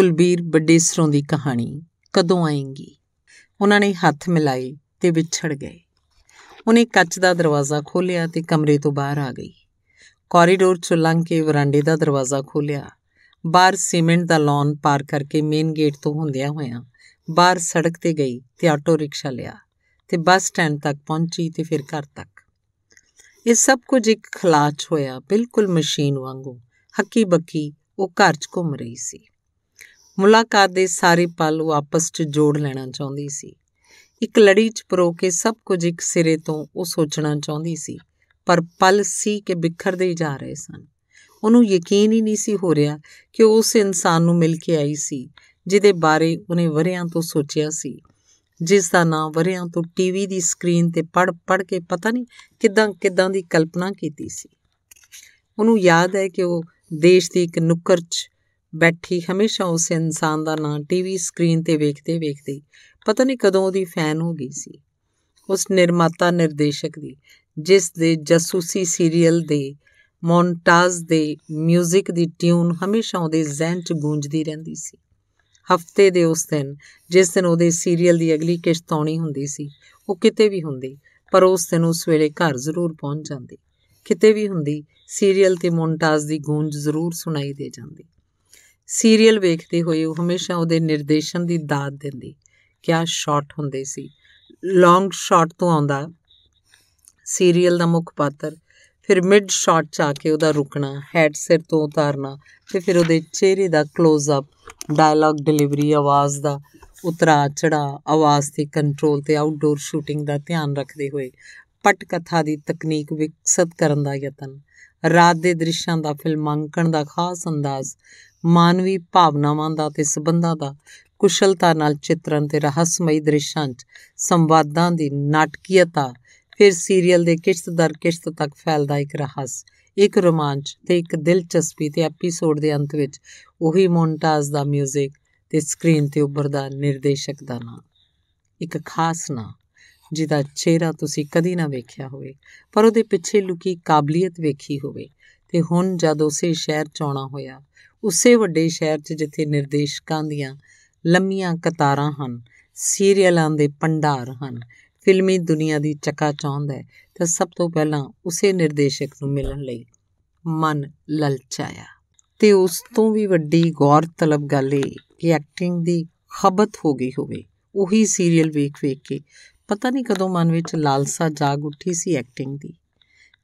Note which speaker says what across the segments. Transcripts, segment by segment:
Speaker 1: ਕੁਲਬੀਰ ਬਡੇਸਰੋਂ ਦੀ ਕਹਾਣੀ ਕਦੋਂ ਆਏਗੀ? ਉਹਨਾਂ ਨੇ ਹੱਥ ਮਿਲਾਏ ਤੇ ਵਿਛੜ ਗਏ। ਉਹਨੇ ਕੱਚ ਦਾ ਦਰਵਾਜ਼ਾ ਖੋਲ੍ਹਿਆ ਤੇ ਕਮਰੇ ਤੋਂ ਬਾਹਰ ਆ ਗਈ। ਕੋਰੀਡੋਰ ਚੋਂ ਲੰਘ ਕੇ ਵਰਾਂਡੇ ਦਾ ਦਰਵਾਜ਼ਾ ਖੋਲ੍ਹਿਆ। ਬਾਹਰ ਸੀਮੈਂਟ ਦਾ ਲਾਨ ਪਾਰ ਕਰਕੇ ਮੇਨ ਗੇਟ ਤੋਂ ਹੁੰਦਿਆਂ ਹੋਇਆਂ ਬਾਹਰ ਸੜਕ ਤੇ ਗਈ ਤੇ ਆਟੋ ਰਿਕਸ਼ਾ ਲਿਆ ਤੇ ਬੱਸ ਸਟੈਂਡ ਤੱਕ ਪਹੁੰਚੀ ਤੇ ਫਿਰ ਘਰ ਤੱਕ। ਇਹ ਸਭ ਕੁਝ ਇੱਕ ਖਲਾਚ ਹੋਇਆ ਬਿਲਕੁਲ ਮਸ਼ੀਨ ਵਾਂਗੂ। ਹੱਕੀ ਬੱਕੀ ਉਹ ਘਰ 'ਚ ਘੁੰਮ ਰਹੀ ਸੀ। ਮੁਲਾਕਾਤ ਦੇ ਸਾਰੇ ਪਲ ਉਹ ਆਪਸ 'ਚ ਜੋੜ ਲੈਣਾ ਚਾਹੁੰਦੀ ਸੀ। ਇੱਕ ਲੜੀ 'ਚ ਪਰੋ ਕੇ ਸਭ ਕੁਝ ਇੱਕ ਸਿਰੇ ਤੋਂ ਉਹ ਸੋਚਣਾ ਚਾਹੁੰਦੀ ਸੀ, ਪਰ ਪਲ ਸੀ ਕਿ ਬਿਖਰਦੇ ਹੀ ਜਾ ਰਹੇ ਸਨ। ਉਹਨੂੰ ਯਕੀਨ ਹੀ ਨਹੀਂ ਸੀ ਹੋ ਰਿਹਾ ਕਿ ਉਹ ਉਸ ਇਨਸਾਨ ਨੂੰ ਮਿਲ ਕੇ ਆਈ ਸੀ, ਜਿਹਦੇ ਬਾਰੇ ਉਹਨੇ ਵਰਿਆਂ ਤੋਂ ਸੋਚਿਆ ਸੀ। ਜਿਸ ਦਾ ਨਾਂ ਵਰਿਆਂ ਤੋਂ ਟੀਵੀ ਦੀ ਸਕਰੀਨ ਤੇ ਪੜ ਪੜ ਕੇ ਪਤਾ ਨਹੀਂ ਕਿਦਾਂ ਕਿਦਾਂ ਦੀ ਕਲਪਨਾ ਕੀਤੀ ਸੀ। ਉਹਨੂੰ ਯਾਦ ਹੈ ਕਿ ਉਹ ਦੇਸ਼ ਦੀ ਇੱਕ ਨੁੱਕਰ 'ਚ ਬੈਠੀ ਹਮੇਸ਼ਾ ਉਸ ਇਨਸਾਨ ਦਾ ਨਾਂ ਟੀਵੀ ਸਕਰੀਨ ਤੇ ਵੇਖਦੇ ਵੇਖਦੇ ਪਤਾ ਨਹੀਂ ਕਦੋਂ ਉਹਦੀ ਫੈਨ ਹੋ ਗਈ ਸੀ। ਉਸ ਨਿਰਮਾਤਾ ਨਿਰਦੇਸ਼ਕ ਦੀ, ਜਿਸ ਦੇ ਜਾਸੂਸੀ ਸੀਰੀਅਲ ਦੇ ਮੌਂਟਾਜ ਦੇ 뮤직 ਦੀ ਟਿਊਨ ਹਮੇਸ਼ਾ ਉਹਦੇ ਜ਼ਿਹਨ 'ਚ ਗੂੰਜਦੀ ਰਹਿੰਦੀ ਸੀ। ਹਫ਼ਤੇ ਦੇ ਉਸ ਦਿਨ, ਜਿਸ ਦਿਨ ਉਹਦੇ ਸੀਰੀਅਲ ਦੀ ਅਗਲੀ ਕਿਸ਼ਤ ਆਉਣੀ ਹੁੰਦੀ ਸੀ, ਉਹ ਕਿਤੇ ਵੀ ਹੁੰਦੀ, ਪਰ ਉਸ ਦਿਨ ਉਸ ਵੇਲੇ ਘਰ ਜ਼ਰੂਰ ਪਹੁੰਚ ਜਾਂਦੀ। ਕਿਤੇ ਵੀ ਹੁੰਦੀ ਸੀਰੀਅਲ ਤੇ ਮੌਂਟਾਜ ਦੀ ਗੂੰਜ ਜ਼ਰੂਰ ਸੁਣਾਈ ਦੇ ਜਾਂਦੀ। ਸੀਰੀਅਲ ਵੇਖਦੇ ਹੋਏ ਉਹ ਹਮੇਸ਼ਾ ਉਹਦੇ ਨਿਰਦੇਸ਼ਨ ਦੀ ਦਾਤ ਦਿੰਦੀ, ਕਿਆ ਸ਼ਾਟ ਹੁੰਦੇ ਸੀ। ਲੌਂਗ ਸ਼ਾਟ ਤੋਂ ਆਉਂਦਾ, ਸੀਰੀਅਲ ਦਾ ਮੁੱਖ ਪਾਤਰ, ਫਿਰ ਮਿਡ ਸ਼ਾਟ ਚ ਆ ਕੇ ਉਹਦਾ ਰੁਕਣਾ ਹੈਡ ਸਿਰ ਤੋਂ ਉਤਾਰਨਾ, ਤੇ ਫਿਰ ਉਹਦੇ ਚਿਹਰੇ ਦਾ ক্লোਜ਼ ਅਪ ਡਾਇਲੌਗ ਡਿਲੀਵਰੀ ਆਵਾਜ਼ ਦਾ ਉਤਰਾ ਚੜਾ ਆਵਾਜ਼ ਤੇ ਕੰਟਰੋਲ ਤੇ ਆਊਟਡੋਰ ਸ਼ੂਟਿੰਗ ਦਾ ਧਿਆਨ ਰੱਖਦੇ ਹੋਏ ਪਟ ਕਥਾ ਦੀ ਤਕਨੀਕ ਵਿਕਸਿਤ ਕਰਨ ਦਾ ਯਤਨ। ਰਾਤ ਦੇ ਦ੍ਰਿਸ਼ਾਂ ਦਾ, ਫਿਲਮਾਂਕਣ ਦਾ ਖਾਸ ਅੰਦਾਜ਼ ਮਾਨਵੀ ਭਾਵਨਾਵਾਂ ਦਾ ਤੇ ਸਬੰਧਾਂ ਦਾ ਕੁਸ਼ਲਤਾ ਨਾਲ ਚਿੱਤਰਨ ਤੇ ਰਹੱਸਮਈ ਦ੍ਰਿਸ਼ਾਂ 'ਚ ਸੰਵਾਦਾਂ ਦੀ ਨਾਟਕੀਅਤਾ ਫਿਰ ਸੀਰੀਅਲ ਦੇ ਕਿਸ਼ਤ ਦਰ ਕਿਸ਼ਤ ਤੱਕ ਫੈਲਦਾ ਇੱਕ ਰਹੱਸ, ਇੱਕ ਰੋਮਾਂਚ ਤੇ ਇੱਕ ਦਿਲਚਸਪੀ ਤੇ ਐਪੀਸੋਡ ਦੇ ਅੰਤ ਵਿੱਚ ਉਹੀ ਮੌਂਟਾਜ ਦਾ 뮤직 ਤੇ ਸਕਰੀਨ ਤੇ ਉੱਭਰਦਾ ਨਿਰਦੇਸ਼ਕ ਦਾ ਨਾਮ। ਇੱਕ ਖਾਸ ਨਾਮ ਜਿਹਦਾ ਚਿਹਰਾ ਤੁਸੀਂ ਕਦੀ ਨਾ ਵੇਖਿਆ ਹੋਵੇ, ਪਰ ਉਹਦੇ ਪਿੱਛੇ ਲੁਕੀ ਕਾਬਲੀਅਤ ਵੇਖੀ ਹੋਵੇ। ਤੇ ਹੁਣ ਜਦ ਉਸੇ ਸ਼ਹਿਰ ਚ ਆਉਣਾ ਹੋਇਆ, ਉਸੇ ਵੱਡੇ ਸ਼ਹਿਰ 'ਚ ਜਿੱਥੇ ਨਿਰਦੇਸ਼ਕਾਂ ਦੀਆਂ ਲੰਮੀਆਂ ਕਤਾਰਾਂ ਹਨ, ਸੀਰੀਅਲਾਂ ਦੇ ਪੰਡਾਰ ਹਨ, ਫਿਲਮੀ ਦੁਨੀਆ ਦੀ ਚੱਕਾ ਚੌਂਦ ਹੈ, ਤਾਂ ਸਭ ਤੋਂ ਪਹਿਲਾਂ ਉਸੇ ਨਿਰਦੇਸ਼ਕ ਨੂੰ ਮਿਲਣ ਲਈ ਮਨ ਲਲਚਾਇਆ। ਤੇ ਉਸ ਤੋਂ ਵੀ ਵੱਡੀ ਗੌਰਤਲਬ ਗੱਲ ਇਹ ਕਿ ਐਕਟਿੰਗ ਦੀ ਖਬਤ ਹੋ ਗਈ ਹੋਵੇ, ਉਹੀ ਸੀਰੀਅਲ ਵੇਖ ਵੇਖ ਕੇ ਪਤਾ ਨਹੀਂ ਕਦੋਂ ਮਨ ਵਿੱਚ ਲਾਲਸਾ ਜਾਗ ਉੱਠੀ ਸੀ ਐਕਟਿੰਗ ਦੀ।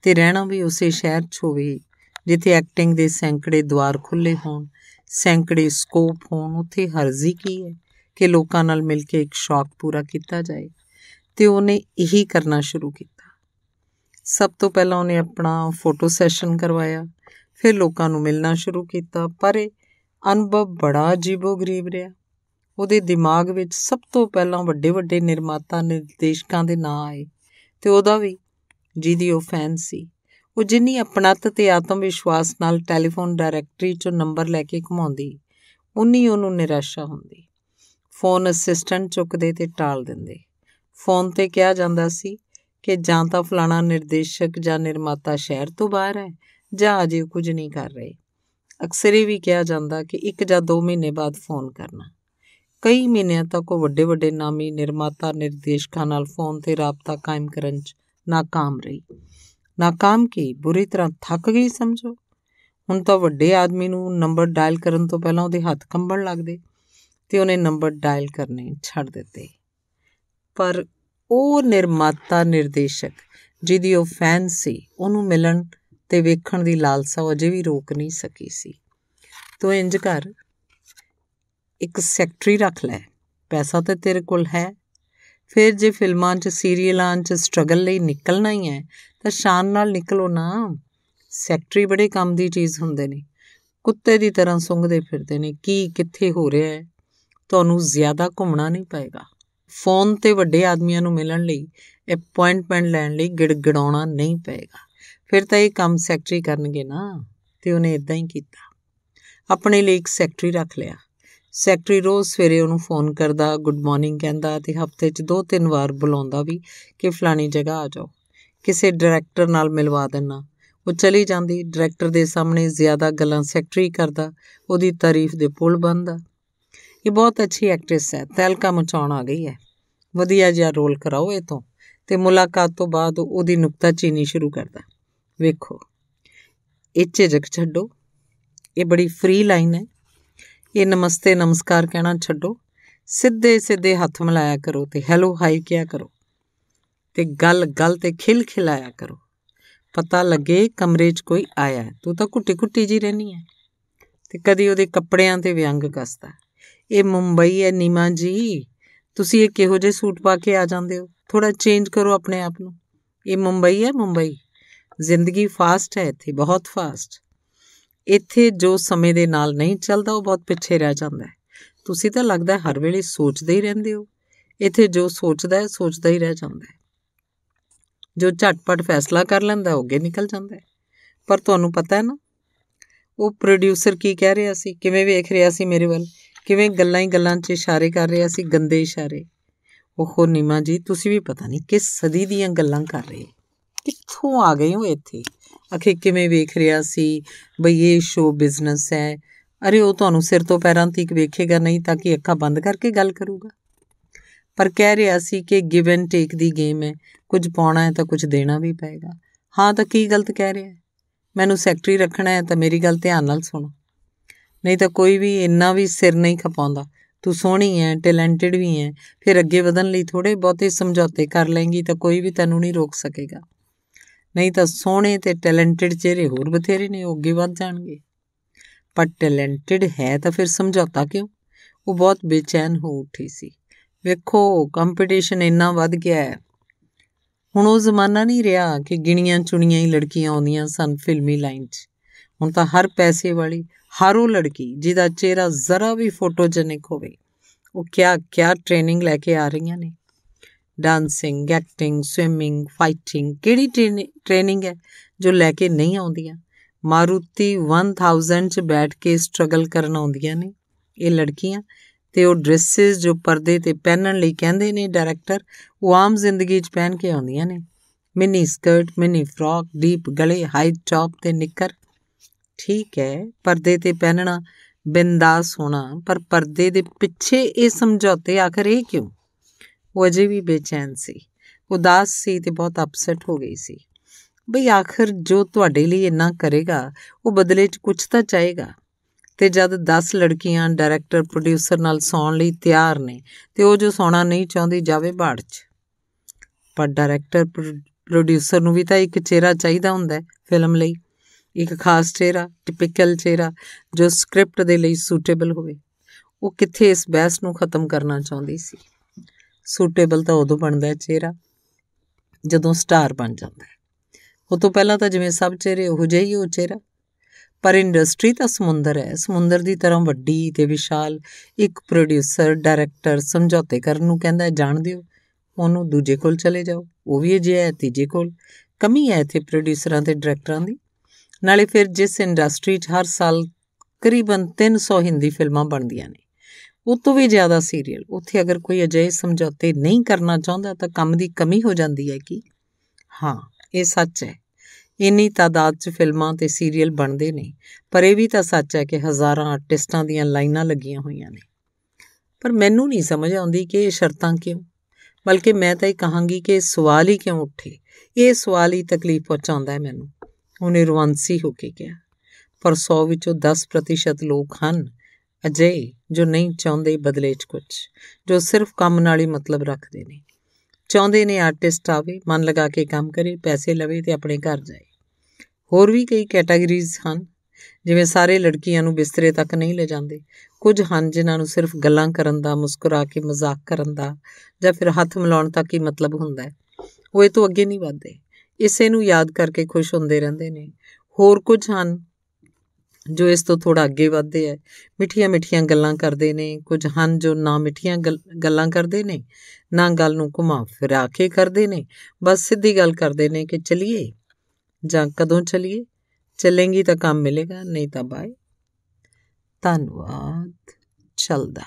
Speaker 1: ਤੇ ਰਹਿਣਾ ਵੀ ਉਸੇ ਸ਼ਹਿਰ 'ਚ ਹੋਵੇ ਜਿੱਥੇ ਐਕਟਿੰਗ ਦੇ ਸੈਂਕੜੇ ਦਵਾਰ ਖੁੱਲੇ ਹੋਣ, ਸੈਂਕੜੇ ਸਕੋਪ ਹੋਣ, ਉੱਥੇ ਹਰਜ਼ੀ ਕੀ ਹੈ ਕਿ ਲੋਕਾਂ ਨਾਲ ਮਿਲ ਕੇ ਇੱਕ ਸ਼ੌਕ ਪੂਰਾ ਕੀਤਾ ਜਾਏ ਤੇ ਉਹਨੇ ਇਹੀ ਕਰਨਾ ਸ਼ੁਰੂ ਕੀਤਾ। ਸਭ ਤੋਂ ਪਹਿਲਾਂ ਉਹਨੇ ਆਪਣਾ ਫੋਟੋ ਸੈਸ਼ਨ ਕਰਵਾਇਆ, ਫਿਰ ਲੋਕਾਂ ਨੂੰ ਮਿਲਣਾ ਸ਼ੁਰੂ ਕੀਤਾ, ਪਰ ਇਹ ਅਨੁਭਵ ਬੜਾ ਅਜੀਬੋ-ਗਰੀਬ ਰਿਹਾ। ਉਹਦੇ ਦਿਮਾਗ ਵਿੱਚ ਸਭ ਤੋਂ ਪਹਿਲਾਂ ਵੱਡੇ ਵੱਡੇ ਨਿਰਮਾਤਾ ਨਿਰਦੇਸ਼ਕਾਂ ਦੇ ਨਾਂ ਆਏ ਤੇ ਉਹਦਾ ਵੀ, ਜਿਹਦੀ ਉਹ ਫੈਨ ਸੀ। ਉਹ ਜਿੰਨੀ ਅਪਣਤ ਤੇ ਆਤਮ ਵਿਸ਼ਵਾਸ ਨਾਲ ਟੈਲੀਫੋਨ ਡਾਇਰੈਕਟਰੀ ਚੋਂ ਨੰਬਰ ਲੈ ਕੇ ਘਮਾਉਂਦੀ, ਉਨੀ ਉਹਨੂੰ ਨਿਰਾਸ਼ਾ ਹੁੰਦੀ। ਫੋਨ ਅਸਿਸਟੈਂਟ ਚੁੱਕਦੇ ਤੇ ਟਾਲ ਦਿੰਦੇ। ਫੋਨ ਤੇ ਕਿਹਾ ਜਾਂਦਾ ਸੀ ਕਿ ਜਾਂ ਤਾਂ ਫਲਾਣਾ ਨਿਰਦੇਸ਼ਕ ਜਾਂ ਨਿਰਮਾਤਾ ਸ਼ਹਿਰ ਤੋਂ ਬਾਹਰ ਹੈ, ਜਾਂ ਅਜੇ ਕੁਝ ਨਹੀਂ ਕਰ ਰਹੇ। ਅਕਸਰ ਇਹ ਵੀ ਕਿਹਾ ਜਾਂਦਾ ਕਿ ਇੱਕ ਜਾਂ ਦੋ ਮਹੀਨੇ ਬਾਅਦ ਫੋਨ ਕਰਨਾ। ਕਈ ਮਹੀਨਿਆਂ ਤੱਕ ਉਹ ਵੱਡੇ ਵੱਡੇ ਨਾਮੀ ਨਿਰਮਾਤਾ ਨਿਰਦੇਸ਼ਕਾਂ ਨਾਲ ਫੋਨ ਤੇ ਰਾਬਤਾ ਕਾਇਮ ਕਰਨ 'ਚ ناکਾਮ ਰਹੀ। ਨਾਕਾਮ ਕੀ ਬੁਰੀ ਤਰ੍ਹਾਂ ਥੱਕ ਗਈ ਸਮਝੋ। ਹੁਣ ਤਾਂ ਵੱਡੇ ਆਦਮੀ ਨੂੰ ਨੰਬਰ ਡਾਇਲ ਕਰਨ ਤੋਂ ਪਹਿਲਾਂ ਉਹਦੇ ਹੱਥ ਕੰਬਣ ਲੱਗਦੇ ਤੇ ਉਹਨੇ ਨੰਬਰ ਡਾਇਲ ਕਰਨੇ ਛੱਡ ਦਿੱਤੇ। ਪਰ ਉਹ ਨਿਰਮਾਤਾ ਨਿਰਦੇਸ਼ਕ ਜਿਹਦੀ ਉਹ ਫੈਨ ਸੀ, ਉਹਨੂੰ ਮਿਲਣ ਤੇ ਵੇਖਣ ਦੀ ਲਾਲਸਾ ਅਜੇ ਵੀ ਰੋਕ ਨਹੀਂ ਸਕੀ ਸੀ। ਤੋ ਇੰਜ ਕਰ, ਇੱਕ ਸੈਕਟਰੀ ਰੱਖ ਲੈ, ਪੈਸਾ ਤੇ ਤੇਰੇ ਕੋਲ ਹੈ ਫਿਰ ਜੇ ਫਿਲਮਾਂ 'ਚ, ਸੀਰੀਅਲਾਂ 'ਚ ਸਟਰਗਲ ਲਈ ਨਿਕਲਣਾ ਹੀ ਹੈ, ਤਾਂ ਸ਼ਾਨ ਨਾਲ ਨਿਕਲੋ ਨਾ। ਸੈਕਟਰੀ ਬੜੇ ਕੰਮ ਦੀ ਚੀਜ਼ ਹੁੰਦੇ ਨੇ। ਕੁੱਤੇ ਦੀ ਤਰ੍ਹਾਂ ਸੁੰਘਦੇ ਫਿਰਦੇ ਨੇ। ਕੀ ਕਿੱਥੇ ਹੋ ਰਿਹਾ ਹੈ? ਤੁਹਾਨੂੰ ਜ਼ਿਆਦਾ ਘੁੰਮਣਾ ਨਹੀਂ ਪਏਗਾ। ਫੋਨ ਤੇ ਵੱਡੇ ਆਦਮੀਆਂ ਨੂੰ ਮਿਲਣ ਲਈ ਅਪਾਇੰਟਮੈਂਟ ਲੈਣ ਲਈ ਗਿੜਗੜਾਉਣਾ ਨਹੀਂ ਪਏਗਾ। ਫਿਰ ਤਾਂ ਇਹ ਕੰਮ ਸੈਕਟਰੀ ਕਰਨਗੇ ਨਾ, ਤੇ ਉਹਨੇ ਇਦਾਂ ਹੀ ਕੀਤਾ। ਆਪਣੇ ਲਈ ਇੱਕ ਸੈਕਟਰੀ ਰੱਖ ਲਿਆ। ਸੈਕਟਰੀ ਰੋਜ਼ ਸਵੇਰੇ ਉਹਨੂੰ ਫੋਨ ਕਰਦਾ, ਗੁੱਡ ਮਾਰਨਿੰਗ ਕਹਿੰਦਾ ਤੇ ਹਫ਼ਤੇ 'ਚ ਦੋ ਤਿੰਨ ਵਾਰ ਬੁਲਾਉਂਦਾ ਵੀ ਕਿ ਫਲਾਣੀ ਜਗ੍ਹਾ ਆ ਜਾਓ। ਕਿਸੇ ਡਾਇਰੈਕਟਰ ਨਾਲ ਮਿਲਵਾ ਦੇਣਾ ਉਹ ਚਲੀ ਜਾਂਦੀ, ਡਾਇਰੈਕਟਰ ਦੇ ਸਾਹਮਣੇ ਜ਼ਿਆਦਾ ਗੱਲਾਂ ਸੈਕਟਰੀ ਕਰਦਾ, ਉਹਦੀ ਤਾਰੀਫ ਦੇ ਪੁੱਲ ਬੰਦਾ ਇਹ ਬਹੁਤ ਅੱਛੀ ਐਕਟ੍ਰੈਸ ਹੈ, ਤਹਿਲਕਾ ਮਚਾਉਣ ਆ ਗਈ ਹੈ। ਵਧੀਆ ਜਿਹਾ ਰੋਲ ਕਰਾਓ ਇਹ ਤੋਂ ਤੇ ਮੁਲਾਕਾਤ ਤੋਂ ਬਾਅਦ ਉਹਦੀ ਨੁਕਤਾਚੀਨੀ ਸ਼ੁਰੂ ਕਰਦਾ। ਵੇਖੋ, ਇਹ ਝਿਜਕ ਛੱਡੋ। ਇਹ ਬੜੀ ਫ੍ਰੀ ਲਾਈਨ ਹੈ। ਇਹ ਨਮਸਤੇ, ਨਮਸਕਾਰ ਕਹਿਣਾ ਛੱਡੋ। ਸਿੱਧੇ ਸਿੱਧੇ ਹੱਥ ਮਿਲਾਇਆ ਕਰੋ ਤੇ ਹੈਲੋ ਹਾਈ ਕਿਹਾ ਕਰੋ। ਤੇ ਗੱਲ ਗੱਲ ਤੇ ਖਿਲ ਖਿਲਾਇਆ ਕਰੋ। ਪਤਾ ਲੱਗੇ ਕਮਰੇ 'ਚ ਕੋਈ ਆਇਆ ਹੈ। ਤੂੰ ਤਾਂ ਕੁੱਟੀ ਕੁੱਟੀ ਜੀ ਰਹਿਣੀ ਹੈ। ਤੇ ਕਦੀ ਉਹਦੇ ਕੱਪੜਿਆਂ ਤੇ ਵਿਅੰਗ ਕੱਸਦਾ। ਇਹ ਮੁੰਬਈ ਹੈ ਨੀਮਾ ਜੀ। ਤੁਸੀਂ ਇਹ ਕਿਹੋ ਜਿਹੇ ਸੂਟ ਪਾ ਕੇ ਆ ਜਾਂਦੇ ਹੋ? ਥੋੜਾ ਚੇਂਜ ਕਰੋ ਆਪਣੇ ਆਪ ਨੂੰ। ਇਹ ਮੁੰਬਈ ਹੈ ਮੁੰਬਈ। ਜ਼ਿੰਦਗੀ ਫਾਸਟ ਹੈ ਇੱਥੇ, ਬਹੁਤ ਫਾਸਟ ਇੱਥੇ ਜੋ ਸਮੇਂ ਦੇ ਨਾਲ ਨਹੀਂ ਚੱਲਦਾ, ਉਹ ਬਹੁਤ ਪਿੱਛੇ ਰਹਿ ਜਾਂਦਾ ਹੈ। ਤੁਸੀਂ ਤਾਂ ਲੱਗਦਾ ਹਰ ਵੇਲੇ ਸੋਚਦੇ ਹੀ ਰਹਿੰਦੇ ਹੋ। ਇੱਥੇ ਜੋ ਸੋਚਦਾ ਹੈ, ਸੋਚਦਾ ਹੀ ਰਹਿ ਜਾਂਦਾ ਹੈ। ਜੋ ਝਟਪਟ ਫੈਸਲਾ ਕਰ ਲੈਂਦਾ ਉਹ ਅੱਗੇ ਨਿਕਲ ਜਾਂਦਾ ਹੈ। ਪਰ ਤੁਹਾਨੂੰ ਪਤਾ ਹੈ ਨਾ, ਉਹ ਪ੍ਰੋਡਿਊਸਰ ਕੀ ਕਹਿ ਰਿਹਾ ਸੀ? ਕਿਵੇਂ ਵੇਖ ਰਿਹਾ ਸੀ ਮੇਰੇ ਵੱਲ? ਕਿਵੇਂ ਗੱਲਾਂ ਹੀ ਗੱਲਾਂ 'ਚ ਇਸ਼ਾਰੇ ਕਰ ਰਿਹਾ ਸੀ, ਗੰਦੇ ਇਸ਼ਾਰੇ? ਉਹ ਨੀਮਾ ਜੀ, ਤੁਸੀਂ ਵੀ ਪਤਾ ਨਹੀਂ ਕਿਸ ਸਦੀ ਦੀਆਂ ਗੱਲਾਂ ਕਰ ਰਹੇ ਕਿੱਥੋਂ ਆ ਗਏ ਹੋ ਇੱਥੇ? ਅਖੇ ਕਿਵੇਂ ਵੇਖ ਰਿਹਾ ਸੀ? ਬਈ ਇਹ ਸ਼ੋ ਬਿਜ਼ਨਸ ਹੈ। ਅਰੇ, ਉਹ ਤੁਹਾਨੂੰ ਸਿਰ ਤੋਂ ਪੈਰਾਂ ਤੱਕ ਵੇਖੇਗਾ, ਨਹੀਂ ਤਾਂ ਕਿ ਅੱਖਾਂ ਬੰਦ ਕਰਕੇ ਗੱਲ ਕਰੂਗਾ? ਪਰ ਕਹਿ ਰਿਹਾ ਸੀ ਕਿ ਗਿਵ ਐਂਡ ਟੇਕ ਦੀ ਗੇਮ ਹੈ। ਕੁਝ ਪਾਉਣਾ ਹੈ ਤਾਂ ਕੁਝ ਦੇਣਾ ਵੀ ਪਏਗਾ। ਹਾਂ, ਤਾਂ ਕੀ ਗਲਤ ਕਹਿ ਰਿਹਾ ਹੈ? ਮੈਨੂੰ ਸੈਕਟਰੀ ਰੱਖਣਾ ਹੈ ਤਾਂ ਮੇਰੀ ਗੱਲ ਧਿਆਨ ਨਾਲ ਸੁਣੋ। ਨਹੀਂ ਤਾਂ ਕੋਈ ਵੀ ਇੰਨਾ ਵੀ ਸਿਰ ਨਹੀਂ ਖਪਾਉਂਦਾ। ਤੂੰ ਸੋਹਣੀ ਹੈ ਟੈਲੈਂਟਡ ਵੀ ਹੈ। ਫਿਰ ਅੱਗੇ ਵਧਣ ਲਈ ਥੋੜੇ ਬਹੁਤੇ ਸਮਝੌਤੇ ਕਰ ਲੈਂਗੀ ਤਾਂ ਕੋਈ ਵੀ ਤੈਨੂੰ ਨਹੀਂ ਰੋਕ ਸਕੇਗਾ। ਨਹੀਂ ਤਾਂ ਸੋਹਣੇ ਤੇ ਟੈਲੈਂਟਡ ਚਿਹਰੇ ਹੋਰ ਬਥੇਰੇ ਨੇ, ਉਹ ਅੱਗੇ ਵਧ ਜਾਣਗੇ। ਪਰ ਟੈਲੈਂਟਡ ਹੈ ਤਾਂ ਫਿਰ ਸਮਝੌਤਾ ਕਿਉਂ? ਉਹ ਬਹੁਤ ਬੇਚੈਨ ਹੋ ਉੱਠੀ ਸੀ। ਵੇਖੋ ਕੰਪੀਟੀਸ਼ਨ ਇੰਨਾ ਵੱਧ ਗਿਆ ਹੈ। ਹੁਣ ਉਹ ਜ਼ਮਾਨਾ ਨਹੀਂ ਰਿਹਾ ਕਿ ਗਿਣੀਆਂ ਚੁਣੀਆਂ ਹੀ ਲੜਕੀਆਂ ਆਉਂਦੀਆਂ ਸਨ ਫਿਲਮੀ ਲਾਈਨ 'ਚ। ਹੁਣ ਤਾਂ ਹਰ ਪੈਸੇ ਵਾਲੀ, ਹਰ ਉਹ ਲੜਕੀ ਜਿਹਦਾ ਚਿਹਰਾ ਜ਼ਰਾ ਵੀ ਫੋਟੋਜੈਨਿਕ ਹੋਵੇ, ਉਹ ਕਿਆ ਕਿਆ ਟ੍ਰੇਨਿੰਗ ਲੈ ਕੇ ਆ ਰਹੀਆਂ ਨੇ। ਡਾਂਸਿੰਗ ਐਕਟਿੰਗ ਸਵਿਮਿੰਗ ਫਾਈਟਿੰਗ ਕਿਹੜੀ ਟ੍ਰੇਨਿੰਗ ਹੈ ਜੋ ਲੈ ਕੇ ਨਹੀਂ ਆਉਂਦੀਆਂ? ਮਾਰੂਤੀ 1000 ਚ ਬੈਠ ਕੇ ਸਟਰਗਲ ਕਰਨ ਆਉਂਦੀਆਂ ਨੇ, ਇਹ ਲੜਕੀਆਂ। ਤੇ ਉਹ ਡਰੈਸਸ ਜੋ ਪਰਦੇ ਤੇ ਪਹਿਨਣ ਲਈ ਕਹਿੰਦੇ ਨੇ ਡਾਇਰੈਕਟਰ ਉਹ ਆਮ ਜ਼ਿੰਦਗੀ 'ਚ ਪਹਿਨ ਕੇ ਆਉਂਦੀਆਂ ਨੇ। Mini skirt mini frock deep ਗਲੇ ਹਾਈ ਟਾਪ ਤੇ ਨਿੱਕਰ। ਠੀਕ ਹੈ, ਪਰਦੇ ਤੇ ਪਹਿਨਣਾ ਬਿੰਦਾਸ ਹੋਣਾ, ਪਰ ਪਰਦੇ ਦੇ ਪਿੱਛੇ ਇਹ ਸਮਝੌਤੇ ਆਖਰ ਇਹ ਕਿਉਂ? ਉਹ ਅਜੇ ਵੀ ਬੇਚੈਨ ਸੀ। ਉਦਾਸ ਸੀ ਤੇ ਬਹੁਤ ਅਪਸੈਟ ਹੋ ਗਈ ਸੀ। ਬਈ ਆਖਰ ਜੋ ਤੁਹਾਡੇ ਲਈ ਇੰਨਾ ਕਰੇਗਾ, ਉਹ ਬਦਲੇ 'ਚ ਕੁਝ ਤਾਂ ਚਾਹੇਗਾ। ਤੇ ਜਦ 10 ਲੜਕੀਆਂ ਡਾਇਰੈਕਟਰ ਪ੍ਰੋਡਿਊਸਰ ਨਾਲ ਸੌਣ ਲਈ ਤਿਆਰ ਨੇ, ਤੇ ਉਹ ਜੋ ਸੌਣਾ ਨਹੀਂ ਚਾਹੁੰਦੀ ਜਾਵੇ ਬਾੜ 'ਚ। ਪਰ ਡਾਇਰੈਕਟਰ ਪ੍ਰੋਡਿਊਸਰ ਨੂੰ ਵੀ ਤਾਂ ਇੱਕ ਚਿਹਰਾ ਚਾਹੀਦਾ ਹੁੰਦਾ ਫਿਲਮ ਲਈ। ਇੱਕ ਖਾਸ ਚਿਹਰਾ ਟਿਪੀਕਲ ਚਿਹਰਾ, ਜੋ ਸਕ੍ਰਿਪਟ ਦੇ ਲਈ ਸੂਟੇਬਲ ਹੋਵੇ। ਉਹ ਕਿੱਥੇ ਇਸ ਬਹਿਸ ਨੂੰ ਖਤਮ ਕਰਨਾ ਚਾਹੁੰਦੀ ਸੀ? ਸੂਟੇਬਲ ਤਾਂ ਉਦੋਂ ਬਣਦਾ ਹੈ ਚਿਹਰਾ, ਜਦੋਂ ਸਟਾਰ ਬਣ ਜਾਂਦਾ ਹੈ। ਉਹ ਤੋਂ ਪਹਿਲਾਂ ਤਾਂ ਜਿਵੇਂ ਸਭ ਚਿਹਰੇ ਉਹੋ ਜਿਹੇ ਹੀ ਉਹ ਚਿਹਰਾ। ਪਰ ਇੰਡਸਟਰੀ ਤਾਂ ਸਮੁੰਦਰ ਹੈ। ਸਮੁੰਦਰ ਦੀ ਤਰ੍ਹਾਂ ਵੱਡੀ ਤੇ ਵਿਸ਼ਾਲ ਇੱਕ ਪ੍ਰੋਡਿਊਸਰ ਡਾਇਰੈਕਟਰ ਸਮਝੌਤੇ ਕਰਨ ਨੂੰ ਕਹਿੰਦਾ ਜਾਣ ਦਿਓ, ਉਹਨੂੰ ਦੂਜੇ ਕੋਲ ਚਲੇ ਜਾਓ। ਉਹ ਵੀ ਅਜੇ ਹੈ, ਤੀਜੇ ਕੋਲ। ਕਮੀ ਹੈ ਇੱਥੇ ਪ੍ਰੋਡਿਊਸਰਾਂ ਤੇ ਡਾਇਰੈਕਟਰਾਂ ਦੀ। ਨਾਲੇ ਫਿਰ ਜਿਸ ਇੰਡਸਟਰੀ 'ਚ ਹਰ ਸਾਲ ਕਰੀਬਨ 300 ਹਿੰਦੀ ਫਿਲਮਾਂ ਬਣਦੀਆਂ ਨੇ ਉਹ ਤੋਂ ਵੀ ਜ਼ਿਆਦਾ ਸੀਰੀਅਲ ਉੱਥੇ ਅਗਰ ਕੋਈ ਅਜਿਹੇ ਸਮਝੌਤੇ ਨਹੀਂ ਕਰਨਾ ਚਾਹੁੰਦਾ, ਤਾਂ ਕੰਮ ਦੀ ਕਮੀ ਹੋ ਜਾਂਦੀ ਹੈ ਕਿ ਹਾਂ, ਇਹ ਸੱਚ ਹੈ। ਇੰਨੀ ਤਾਦਾਦ 'ਚ ਫਿਲਮਾਂ ਤੇ ਸੀਰੀਅਲ ਬਣਦੇ ਨੇ, ਪਰ ਇਹ ਵੀ ਤਾਂ ਸੱਚ ਹੈ ਕਿ ਹਜ਼ਾਰਾਂ ਆਰਟਿਸਟਾਂ ਦੀਆਂ ਲਾਈਨਾਂ ਲੱਗੀਆਂ ਹੋਈਆਂ ਨੇ। ਪਰ ਮੈਨੂੰ ਨਹੀਂ ਸਮਝ ਆਉਂਦੀ ਕਿ ਇਹ ਸ਼ਰਤਾਂ ਕਿਉਂ? ਬਲਕਿ ਮੈਂ ਤਾਂ ਇਹ ਕਹਾਂਗੀ ਕਿ ਸਵਾਲ ਹੀ ਕਿਉਂ ਉੱਠੇ? ਇਹ ਸਵਾਲ ਹੀ ਤਕਲੀਫ ਪਹੁੰਚਾਉਂਦਾ ਹੈ ਮੈਨੂੰ। ਉਹਨੇ ਰਵਾਂਸੀ ਹੋ ਕੇ ਕਿਹਾ। ਪਰ 100 ਵਿੱਚੋਂ 10% ਲੋਕ ਹਨ ਅਜੇ ਜੋ ਨਹੀਂ ਚਾਹੁੰਦੇ ਬਦਲੇ 'ਚ ਕੁਝ ਜੋ ਸਿਰਫ ਕੰਮ ਨਾਲ ਹੀ ਮਤਲਬ ਰੱਖਦੇ ਨੇ। ਚਾਹੁੰਦੇ ਨੇ ਆਰਟਿਸਟ ਆਵੇ, ਮਨ ਲਗਾ ਕੇ ਕੰਮ ਕਰੇ, ਪੈਸੇ ਲਵੇ ਤੇ ਆਪਣੇ ਘਰ ਜਾਏ। ਹੋਰ ਵੀ ਕਈ ਕੈਟਾਗਰੀਜ਼ ਹਨ, ਜਿਵੇਂ ਸਾਰੇ ਲੜਕੀਆਂ ਨੂੰ ਬਿਸਤਰੇ ਤੱਕ ਨਹੀਂ ਲੈ ਜਾਂਦੇ। ਕੁਝ ਹਨ ਜਿਨ੍ਹਾਂ ਨੂੰ ਸਿਰਫ ਗੱਲਾਂ ਕਰਨ ਦਾ, ਮੁਸਕਰਾ ਕੇ ਮਜ਼ਾਕ ਕਰਨ ਦਾ, ਜਾਂ ਫਿਰ ਹੱਥ ਮਿਲਾਉਣ ਤੱਕ ਹੀ ਮਤਲਬ ਹੁੰਦਾ ਹੈ। ਉਹ ਇਹ ਤੋਂ ਅੱਗੇ ਨਹੀਂ ਵਧਦੇ। ਇਸੇ ਨੂੰ ਯਾਦ ਕਰਕੇ ਖੁਸ਼ ਹੁੰਦੇ ਰਹਿੰਦੇ ਨੇ। ਹੋਰ ਕੁਝ ਹਨ ਜੋ ਇਸ ਤੋਂ ਥੋੜਾ ਅੱਗੇ ਵਧਦੇ ਐ ਮਿੱਠੀਆਂ ਮਿੱਠੀਆਂ ਗੱਲਾਂ ਕਰਦੇ ਨੇ, ਕੁਝ ਹਨ ਜੋ ਨਾ ਮਿੱਠੀਆਂ ਗੱਲਾਂ ਕਰਦੇ ਨੇ, ਨਾ ਗੱਲ ਨੂੰ ਘੁਮਾ ਫਿਰਾ ਕੇ ਕਰਦੇ ਨੇ। ਬਸ ਸਿੱਧੀ ਗੱਲ ਕਰਦੇ ਨੇ ਕਿ ਚਲਿਏ ਜਾਂ ਕਦੋਂ ਚਲਿਏ? ਚੱਲेंगी ਤਾਂ ਕੰਮ ਮਿਲੇਗਾ, ਨਹੀਂ ਤਾਂ ਬਾਏ ਧੰਨਵਾਦ। ਚਲਦਾ।